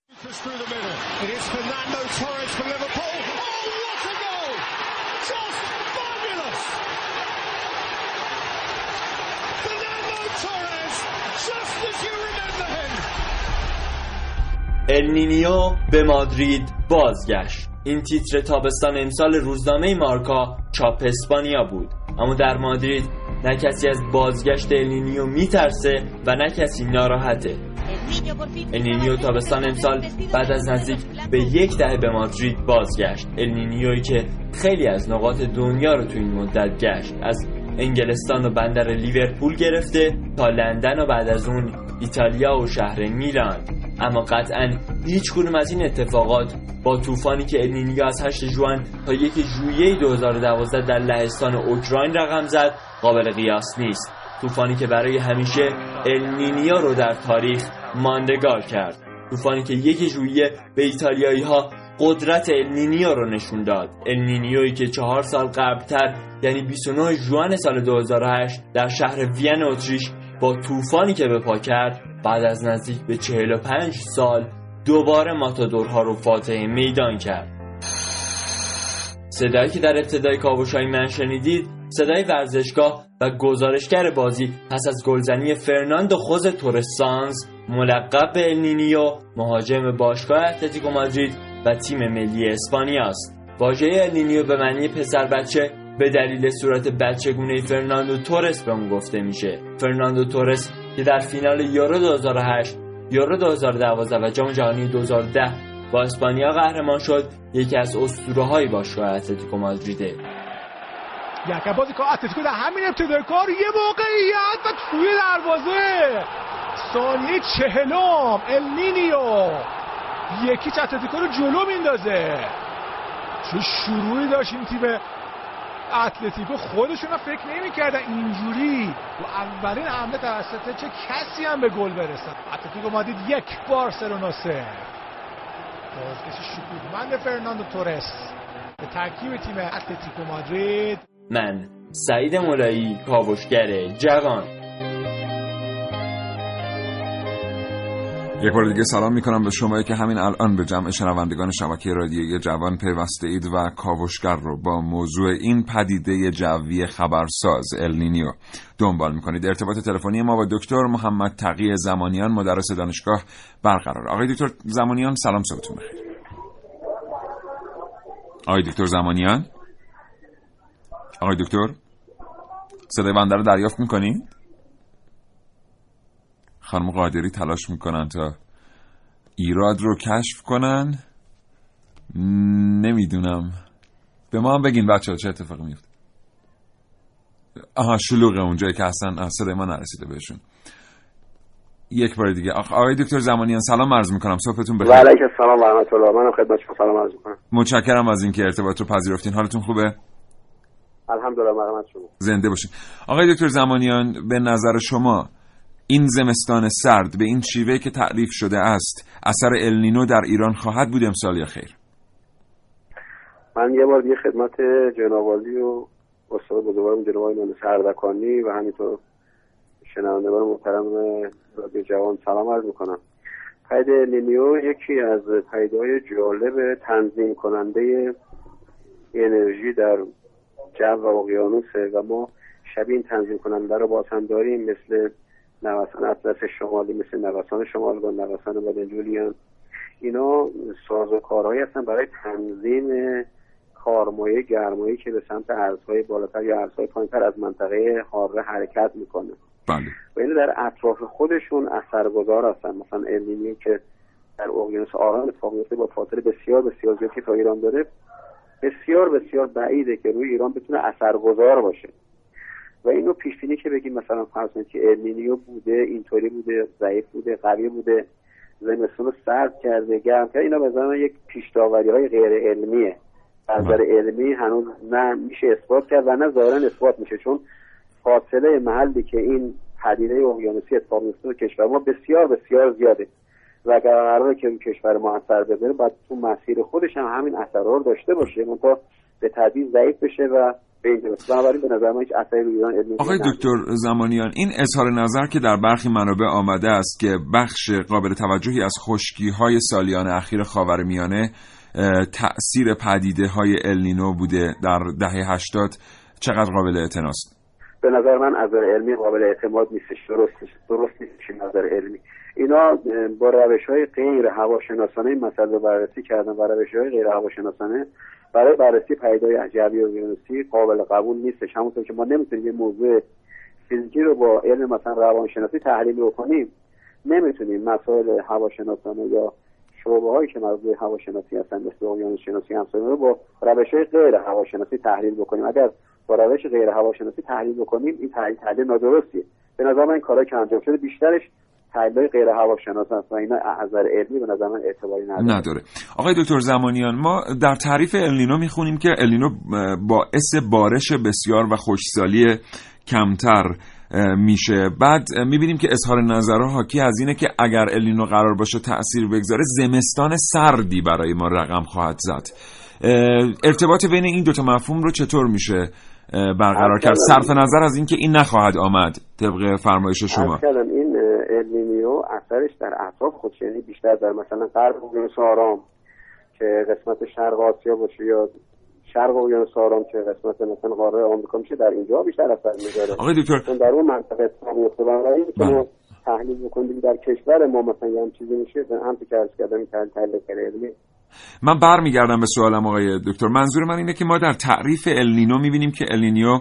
النینیو به مادرید بازگشت. این تیتر تابستان امسال روزنامه مارکا چاپ اسپانیا بود. اما در مادرید نه کسی از بازگشت النینیو میترسه و نه کسی ناراحته. النینیو تابستان امسال بعد از نزدیک به یک دهه به مادرید بازگشت. النینیوی که خیلی از نقاط دنیا رو تو این مدت گشت. از انگلستان و بندر لیورپول گرفته تا لندن و بعد از اون ایتالیا و شهر میلان. اما قطعا هیچ کدوم از این اتفاقات با طوفانی که النینیو از 8 ژوئن تا یک ژوئیه 2012 در لهستان اوکراین رقم زد قابل قیاس نیست. طوفانی که برای همیشه النینیو رو در تاریخ ماندگار کرد. طوفانی که یک ژوئیه به ایتالیایی ها قدرت النینیو رو نشون داد. النینیویی که چهار سال قبلتر یعنی 29 ژوئن سال 2008 در شهر وین اتریش با طوفانی که به پا کرد بعد از نزدیک به 45 سال دوباره ماتادورها رو فاتح میدان کرد. صدایی که در ابتدای کاوشای من شنیدید صدای ورزشگاه و گزارشگر بازی پس از گلزنی فرناندو خوزه تورس سانز ملقب به النینیو مهاجم باشگاه اتلتیکو مادرید و تیم ملی اسپانیا است. واژه النینیو به معنی پسر بچه به دلیل صورت بچگونه فرناندو تورس به اون گفته میشه. فرناندو تورس که در فینال یورو 2008 یورو 2012 و جام جهانی 2010 با اسپانیا قهرمان شد یکی از اسطوره های باشگاه اتلتیکو مادریده. یک بازی که اتلتیکو در همین ابتدای کار یه موقعیت و توی دروازه. ثانیه چهلم. النینیو یکی اتلتیکو رو جلو میندازه. چه شروعی داشت این تیم اتلتیکو. خودشون فکر نمی‌کردن. اینجوری و اولین حمله توسط چه کسی هم به گل برسن. اتلتیکو مادرید یک بارسلونا سه بازگشت شکوهمند فرناندو تورس به ترکیب تیم اتلتیکو مادرید. من سعید مولایی کاوشگر جوان. یک بار دیگه سلام می‌کنم به شمایی که همین الان به جمع شنوندگان شبکه رادیویی جوان پیوسته اید و کاوشگر رو با موضوع این پدیده جوی خبرساز النینیو دنبال می‌کنید. ارتباط تلفنی ما با دکتر محمد تقی زمانیان مدرس دانشگاه برقرار. آقای دکتر زمانیان سلام صبحتون بخیر. آقای دکتر زمانیان؟ آقای دکتر صدای بنده رو دریافت می‌کنید خانم قادری تلاش می‌کنن تا ایراد رو کشف کنن. نمی‌دونم. به ما هم بگین بچه چه اتفاقی میفته آها شلوغه اونجایی که اصلا صدای ما نرسیده بهشون. یک بار دیگه. آقای دکتر زمانیان سلام عرض می‌کنم. صحبتون بخیر. علیکم السلام و رحمت الله. منم خدمت شما. سلام عرض می‌کنم. متشکرم از اینکه ارتباط رو پذیرفتین. حالتون خوبه؟ الحمدلله مرحمت شما. زنده باشین. آقای دکتر زمانیان به نظر شما این زمستان سرد به این شیوه که تعریف شده است اثر النینو در ایران خواهد بود امسال یا خیر؟ من یه بار دیگه خدمت جنابالی و استاد بزرگوارم جناب آقای سردکانی و همینطور شنوندگان محترم رادیو جوان سلام عرض می‌کنم. پدیده النینیو یکی از پدیده‌های جالب تنظیم کننده انرژی در جو و اقیانوسه و ما شبیه این تنظیم کننده رو باز هم داریم مثل نوسان اطلس شمالی مثل نوسان شمالگان نوسان بادنجولیان اینا ساز و کارهایی هستن برای تنظیم کارمایه گرمایی که به سمت عرض‌های بالاتر یا عرض‌های پایینتر از منطقه حاره حرکت می‌کنه. بله. و اینو در اطراف خودشون اثرگذار هستن. مثلا النینیو که در اقیانوس آرام اتفاق با فاصله بسیار بسیار زیادی تا ایران داره بسیار بسیار بعیده که روی ایران بتونه اثرگذار باشه. و اینو پیش بینی که بگیم مثلا فرض کنید که النینیو بوده اینطوری بوده ضعیف بوده قوی بوده زمستون رو سرد کرده گرم کرده اینا به یک پیش های غیر علمیه. از نظر علمی هنوز نه میشه اثبات کرد و نه ظاهرا اثبات میشه چون فاصله محلی که این پدیده اقیانوسی اتفاق میفته کشور ما بسیار بسیار زیاده. و اگر قراره که کشور ما اثر بذاره باید تو مسیر خودش هم همین اثرها رو داشته باشه منتها به تدریج ضعیف بشه و بنابراین به نظر من هیچ اثری روی ایران آقای دکتر زمانیان این اظهار نظر که در برخی منابع آمده است که بخش قابل توجهی از خشکی های سالیان اخیر خاورمیانه تأثیر پدیده های النینو بوده در دهه 80 چقدر قابل اعتناست؟ به نظر من نظر علمی قابل اعتماد نیستش درست درست نیستش نظر علمی. اینا با روش های غیر هواشناسانه مسئله رو بررسی کردن و روش های غیر هواشناسانه برای بررسی پیدای عجبی اقیانوسی قابل قبول نیستش. همونطور که ما نمی‌تونیم یه موضوع فیزیکی رو با علم مثلا روانشناسی تحلیل بکنیم نمی‌تونیم مسائل هواشناسانه یا شعبه هایی که مربوط به هواشناسی هستن مثل اقیانوس شناسی همسایه رو با روش های غیر هواشناسی تحلیل بکنیم. اگر با روش غیر هواشناسی تحلیل بکنیم این تحلیل تحلیل نادرستیه. به نظر من این کارا که انجام شده بیشترش تحلیل غیر هواشناس هست و اینا از علمی به نظر من اعتباری نداره. نداره. آقای دکتر زمانیان ما در تعریف النینو می‌خونیم که النینو باعث بارش بسیار و خوشسالی کمتر میشه. بعد می‌بینیم که اظهار نظرها حاکی از اینه که اگر الینو قرار باشه تاثیر بگذاره زمستان سردی برای ما رقم خواهد زد. ارتباط بین این دوتا مفهوم رو چطور میشه برقرار کرد؟ صرف نظر از اینکه این نخواهد آمد طبق فرمایش شما. این النینیو اثرش در اطراف خودش یعنی بیشتر در مثلا غرب اقیانوس آرام که قسمت شرق آسیا باشه یا شرق اقیانوس آرام که قسمت مثلا قاره آمریکا میشه در اینجا بیشتر اثر می‌ذاره. آقای دکتر چون در اون منطقه اتفاق میفته. بنابراین که ما تحلیل بکنیم. در کشور ما مثلا یه هم چیزی میشه. هم که عرض کردم تحلیل علمی من برمیگردم به سوالم آقای دکتر. منظور من اینه که ما در تعریف النینو می‌بینیم که النینیو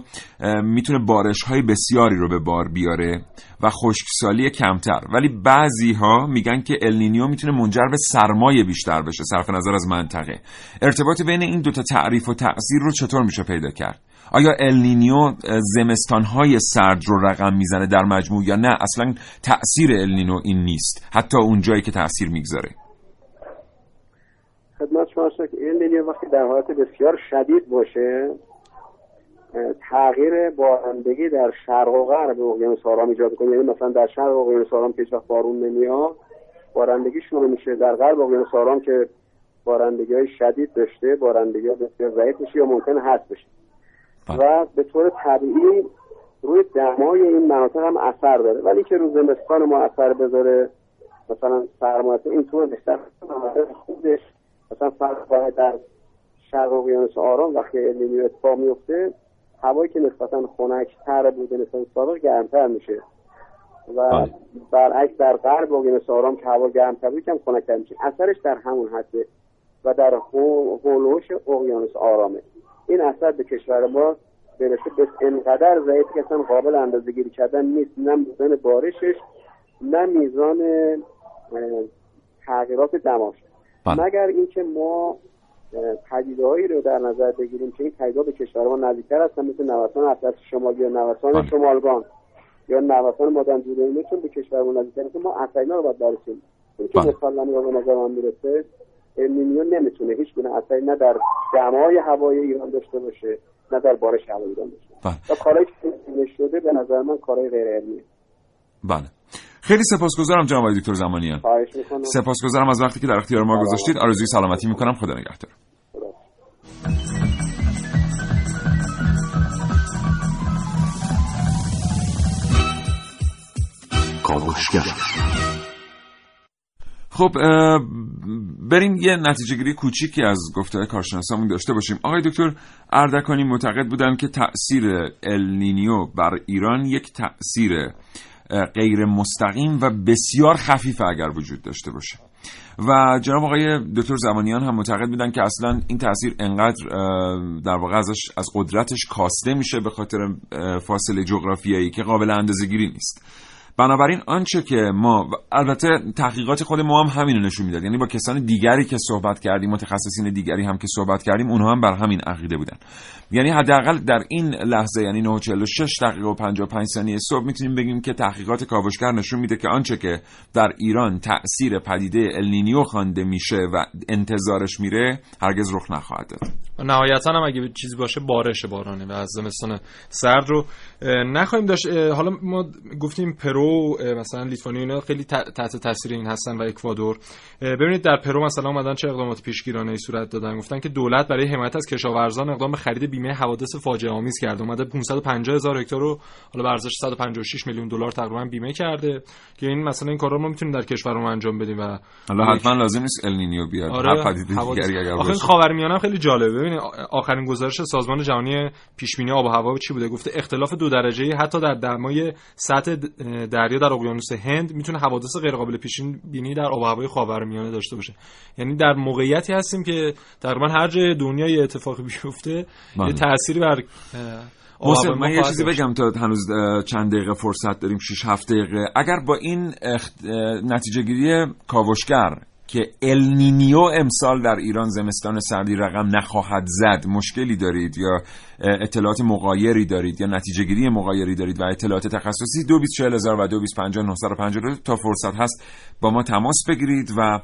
می‌تونه بارش های بسیاری رو به بار بیاره و خشکسالی کمتر. ولی بعضی ها میگن که النینیو می‌تونه منجر به سرمایه بیشتر بشه صرف نظر از منطقه. ارتباط بین این دوتا تعریف و تاثیر رو چطور میشه پیدا کرد؟ آیا النینیو زمستان های سرد رو رقم می‌زنه در مجموع یا نه؟ اصلا تاثیر النینو این نیست. حتی اون جایی که تاثیر می‌گذاره. شما که این وقتی در حالت بسیار شدید باشه تغییر بارندگی در شرق و غرب اقیانوس آرام ایجاد کنه. یعنی مثلا در شرق اقیانوس آرام که وقت بارون نمیاد بارندگی شروع میشه. در غرب اقیانوس آرام که بارندگی های شدید داشته بارندگی ها بسیار ضعیف بشه یا ممکن هست بشه. بله. و به طور طبیعی روی دمای این مناطق هم اثر داره. ولی که روز زمستان ما اثر بذاره مثلا سرمایه این طور بیشتر خودش مثلا فرق در شرق اقیانوس آرام وقتی النینیو اتفاق میفته هوایی که نسبتا خنکتر بوده نسبت سابق گرمتر میشه. و بله. برعکس در غرب اقیانوس آرام که هوا گرمتر بود کم خنکتر میشه. اثرش در همون حده و در هولوش اقیانوس آرامه. این اثر به کشور ما برسه به انقدر ضعیف که اصلا قابل اندازه گیری کردن نیست. نه میزان بارشش نه میزان تغییرات دماش. بله. مگر اینکه ما پدیدهایی رو در نظر بگیریم که این پدیده‌ها به کشور ما نزدیکتر هستن مثل نوسان اطلس شمالی یا نوسان بله. شمالگان یا نوسان مادن جوره چون به کشور ما نزدیکتر ما اثرینا رو باید برسیم این که بله. مسلمی به نظر من می‌رسه النینیو نمی‌تونه هیچ گونه اثری نه در دمای هوای ایران داشته باشه نه در بارش هوای ایران داشته باشه و کارهایی که شده به نظر من کارهای غیر علمیه بله خیلی سپاسگزارم جناب دکتر زمانیان. سپاسگزارم از وقتی که در اختیار ما گذاشتید. آرزوی سلامتی می‌کنم. خدا نگهدار. خب بریم یه نتیجه گیری کوچیکی از گفته کارشناسامون داشته باشیم. آقای دکتر اردکانی معتقد بودن که تاثیر النینیو بر ایران یک تاثیر غیر مستقیم و بسیار خفیف اگر وجود داشته باشه. و جناب آقای دکتر زمانیان هم معتقد بودن که اصلا این تاثیر انقدر در واقع ازش از قدرتش کاسته میشه به خاطر فاصله جغرافیایی که قابل اندازه گیری نیست. بنابراین آنچه که ما البته تحقیقات خود ما هم همین نشون می‌داد. یعنی با کسان دیگری که صحبت کردیم متخصصین دیگری هم که صحبت کردیم اونها هم بر همین عقیده بودن. یعنی حداقل در این لحظه یعنی 946 دقیقه و 55 ثانیه صبح می‌تونیم بگیم که تحقیقات کاوشگر نشون میده که آنچه که در ایران تاثیر پدیده النینیو خوانده میشه و انتظارش میره هرگز رخ نخواهد داد. نهایتا هم اگه چیزی باشه بارش بارانه و از زمستان سرد رو نخواهیم داشت. حالا ما گفتیم پرو مثلا لیتوانی اینا خیلی تحت تاثیر این هستن و اکوادور. ببینید در پرو مثلا اومدن چه اقدامات پیشگیرانه ای صورت دادن. گفتن که دولت برای حمایت از کشاورزان اقدام خرید بیمه حوادث فاجعه آمیز کرده. اومده 550 هزار هکتار رو حالا به ارزش 156 میلیون دلار تقریبا بیمه کرده. که این مثلا این کارا ما می‌تونیم در کشورمون انجام بدیم و حالا حتما لازم نیست النینیو بیاد. آره هر پدیده دیگری اگر آخه خاورمیانه خیلی جالبه. ببینید آخرین گزارش سازمان جهانی پیش بینی آب و هوا چی بوده؟ گفته اختلاف دو درجه حتی در دمای سطح دریا در اقیانوس هند می‌تونه حوادث غیر قابل پیش بینی در آب و هوای خاورمیانه داشته باشه. یعنی در موقعیتی هستیم که تقریبا هر جای دنیا یه اتفاقی بیفته یه. تأثیری بر محسن من یه چیزی بگم تا هنوز چند دقیقه فرصت داریم 6 7 دقیقه. اگر با این اخت... نتیجه گیری کاوشگر که النینیو امسال در ایران زمستان سردی رقم نخواهد زد مشکلی دارید یا اطلاعات مقایری دارید یا نتیجه گیری مقایری دارید و اطلاعات تخصصی 224000 و 2250 تا فرصت هست با ما تماس بگیرید و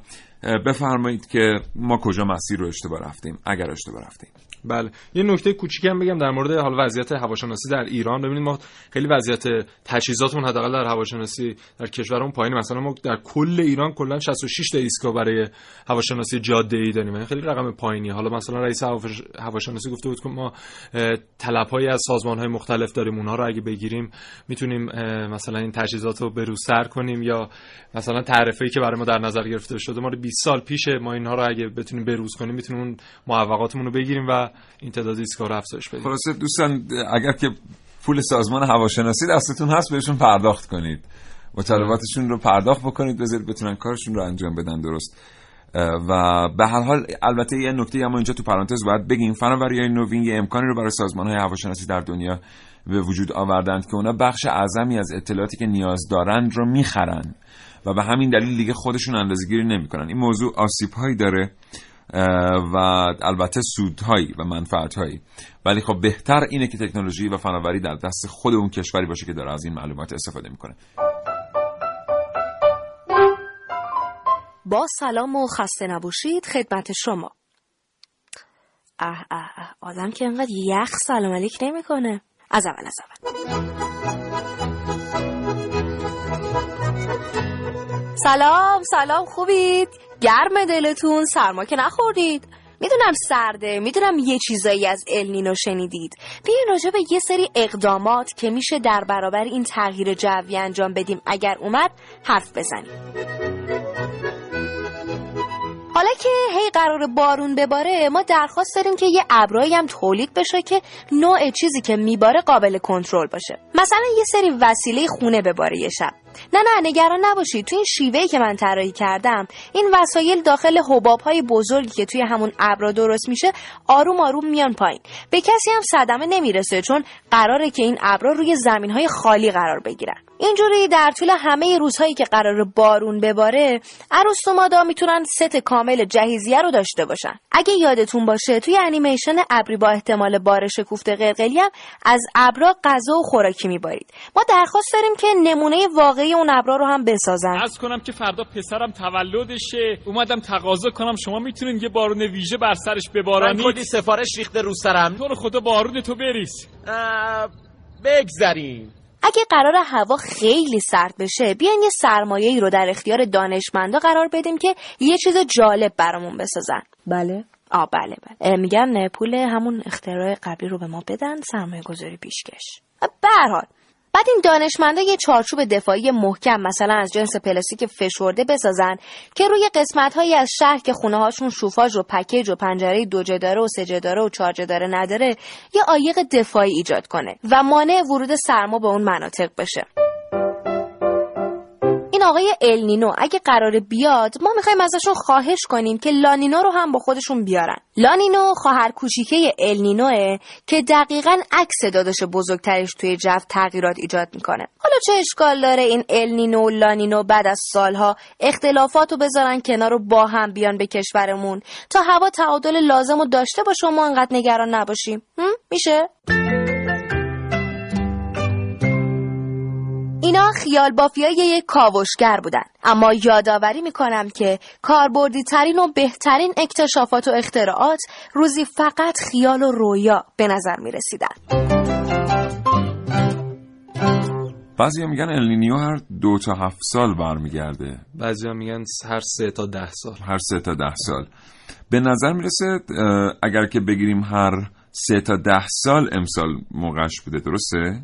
بفرمایید که ما کجا مسیر رو اشتباه رفتیم. اگر اشتباه رفتیم. بله. یه نکته کوچیکی هم بگم در مورد حال وضعیت هواشناسی در ایران. ببینید ما خیلی وضعیت تجهیزاتمون حداقل در هواشناسی در کشورمون پایین مثلا ما در کل ایران کلا 66 تا ایستگاه برای هواشناسی جاده ای داریم. این خیلی رقم پایینی حالا مثلا رئیس هواشناسی گفته بود که ما طلبهایی از سازمان های مختلف داریم. اونها رو اگه بگیریم می‌تونیم مثلا این تجهیزات رو بروسر کنیم یا مثلا تعرفه‌ای که برای ما در نظر گرفته شده. ما رو 20 سال پیشه. ما اینها رو اگه بتونیم بروز کنیم می‌تونیم اون موفقاتمون رو بگیریم و این تعداد ایستگاه رو افزایش بدیم خلاصه دوستان اگر که پول سازمان هواشناسی دستتون هست بهشون پرداخت کنید. مطالباتشون رو پرداخت بکنید بذارید بتونن کارشون رو انجام بدن درست. و به هر حال البته یه نکته اما اینجا تو پرانتز باید بگیم. فناوری های نوین یه امکانی رو برای سازمان های هواشناسی در دنیا به وجود آوردند که اونا بخش اعظمی از اطلاعاتی که نیاز دارند رو می‌خرن. و به همین دلیل دیگه خودشون اندازه‌گیری نمی‌کنن. این موضوع آسیب هایی داره. و البته سودهایی و منفعتهایی. ولی خب بهتر اینه که تکنولوژی و فناوری در دست خود اون کشوری باشه که داره از این معلومات استفاده می‌کنه. با سلام و خسته نباشید خدمت شما. اه اه اه آدم که انقدر یخ سلام علیک نمی‌کنه. از اول از اول. سلام سلام خوبید؟ گرم دلتون سرما که نخوردید. می‌دونم سرده می‌دونم یه چیزایی از النینو شنیدید. بیاین راجع به یه سری اقدامات که میشه در برابر این تغییر جوی انجام بدیم. اگر اومد حرف بزنیم. حالا که هی قرار بارون بباره ما درخواست داریم که یه ابرایی هم تولید بشه که نوع چیزی که میباره قابل کنترل باشه. مثلا یه سری وسیله خونه بباره یه شب. نه نه نگران نباشید. تو این شیوهی که من طراحی کردم این وسایل داخل حباب های بزرگی که توی همون ابرا درست میشه آروم آروم میان پایین. به کسی هم صدمه نمی‌رسه چون قراره که این ابرا روی زمین های خالی قرار بگیرن. اینجوری در طول همه روزهایی که قرار بارون بباره عروس و مادا می‌تونن ست کامل جهیزیه رو داشته باشن. اگه یادتون باشه توی انیمیشن ابری با احتمال بارش کوفته قلقلی هم از ابرا غذا و خوراکی میبارید. ما درخواست داریم که نمونه واقعی اون ابرا رو هم بسازن. از کنم که فردا پسرم تولدشه. اومدم تقاضا کنم. شما می‌تونین یه بارون ویژه بر سرش ببارانید. من کلی سفارش ریخته رو سرم. تو رو خدا بارون تو بریز. بگذریم. اگه قرار هوا خیلی سرد بشه بیاین یه سرمایه رو در اختیار دانشمندا قرار بدیم که یه چیز جالب برامون بسازن. بله. آ بله بله. میگن پول همون اختراع قبلی رو به ما بدن سرمایه گذاری پیشکش. به حال بعد این دانشمندا یه چارچوب دفاعی محکم مثلا از جنس پلاستیک فشرده بسازن که روی قسمت از شهر که خونه هاشون شوفاژ و پکیج و پنجره دوجه داره و سجه داره و چارجه داره نداره یه عایق دفاعی ایجاد کنه و مانع ورود سرما به اون مناطق بشه. این آقای النینو اگه قرار بیاد ما می‌خوایم ازشون خواهش کنیم که لانینو رو هم با خودشون بیارن. لانینو خواهر کوچیکه النینوه که دقیقا عکس داداش بزرگترش توی جو تغییرات ایجاد می‌کنه. حالا چه اشکال داره این النینو و لانینو بعد از سالها اختلافات رو بذارن کنار رو با هم بیان به کشورمون؟ تا هوا تعادل لازم رو داشته باشه و ما انقدر نگران نباشیم. میشه؟ اینا خیال بافیای یک کاوشگر بودن اما یادآوری می‌کنم که کاربردی ترین و بهترین اکتشافات و اختراعات روزی فقط خیال و رویا به نظر می رسیدن. بعضی میگن النینیو هر دو تا هفت سال برمیگرده بعضی میگن هر سه تا ده سال هر سه تا ده سال به نظر می‌رسه اگر که بگیریم هر سه تا ده سال امسال موقعش بوده درسته؟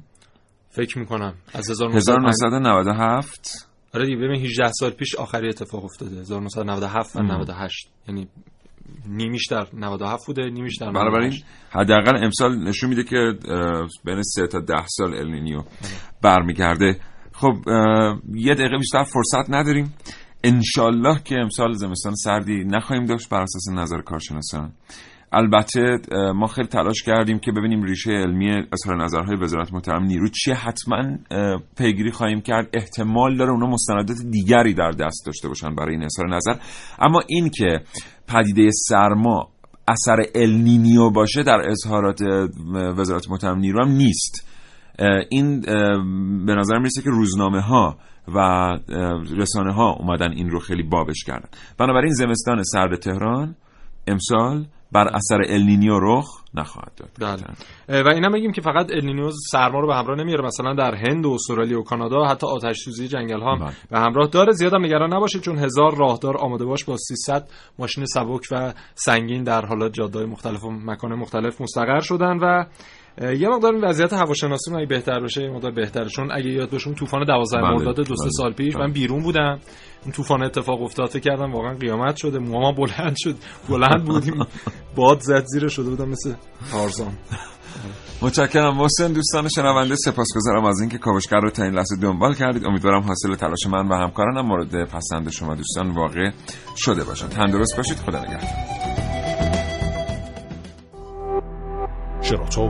فکر می‌کنم. از 1997 1997 آره دیگه ببین 18 سال پیش آخری اتفاق افتاده. 1997 و مم. 98 یعنی نیمیش در 97 بوده نیمیش در بنابراین 98 حداقل امسال نشون میده که بین سه تا ده سال النینیو برمیگرده. خب یه دقیقه بیشتر فرصت نداریم. انشالله که امسال زمستان سردی نخواهیم داشت بر اساس نظر کارشناسان. البته ما خیلی تلاش کردیم که ببینیم ریشه علمی اظهار نظرهای وزارت محترم نیرو چیه. حتما پیگیری خواهیم کرد. احتمال داره اونا مستندات دیگری در دست داشته باشن برای این اظهار نظر. اما این که پدیده سرما اثر النینیو باشه در اظهارات وزارت محترم نیرو هم نیست. این به نظر می‌رسه که روزنامه ها و رسانه ها اومدن این رو خیلی بابش کردن. بنابراین زمستان سرد تهران امسال بر اثر النینیو رخ نخواهد داد. بله. و اینا میگیم که فقط النینیو سرما رو به همراه نمیاره. مثلا در هند و استرالیا و کانادا حتی آتش سوزی جنگل ها هم به همراه داره. زیادم نگران نباشید چون هزار راهدار آماده باش با 300 ماشین سبک و سنگین در حالا جاده‌های مختلف و مکان مختلف مستقر شدن و یه مقدار این وضعیت هواشناسی اگه بهتر بشه یه مقدار بهتره. چون اگه یاد باشه اون طوفان 12 بله، مرداد دو سه بله، سال پیش بله. من بیرون بودم. اون طوفان اتفاق افتاد فکر کردم واقعا قیامت شده. موهام بلند شد. بلند بودیم. باد زد زیر شده بودم مثل تارزان. متشکرم. محسن دوستان شنونده سپاسگزارم از اینکه کاوشگر رو تا این لحظه دنبال کردید. امیدوارم حاصل تلاش من و همکارانم مورد پسند شما دوستان واقع شده باشد. تندرست باشید. خدا نگهدار. شراطو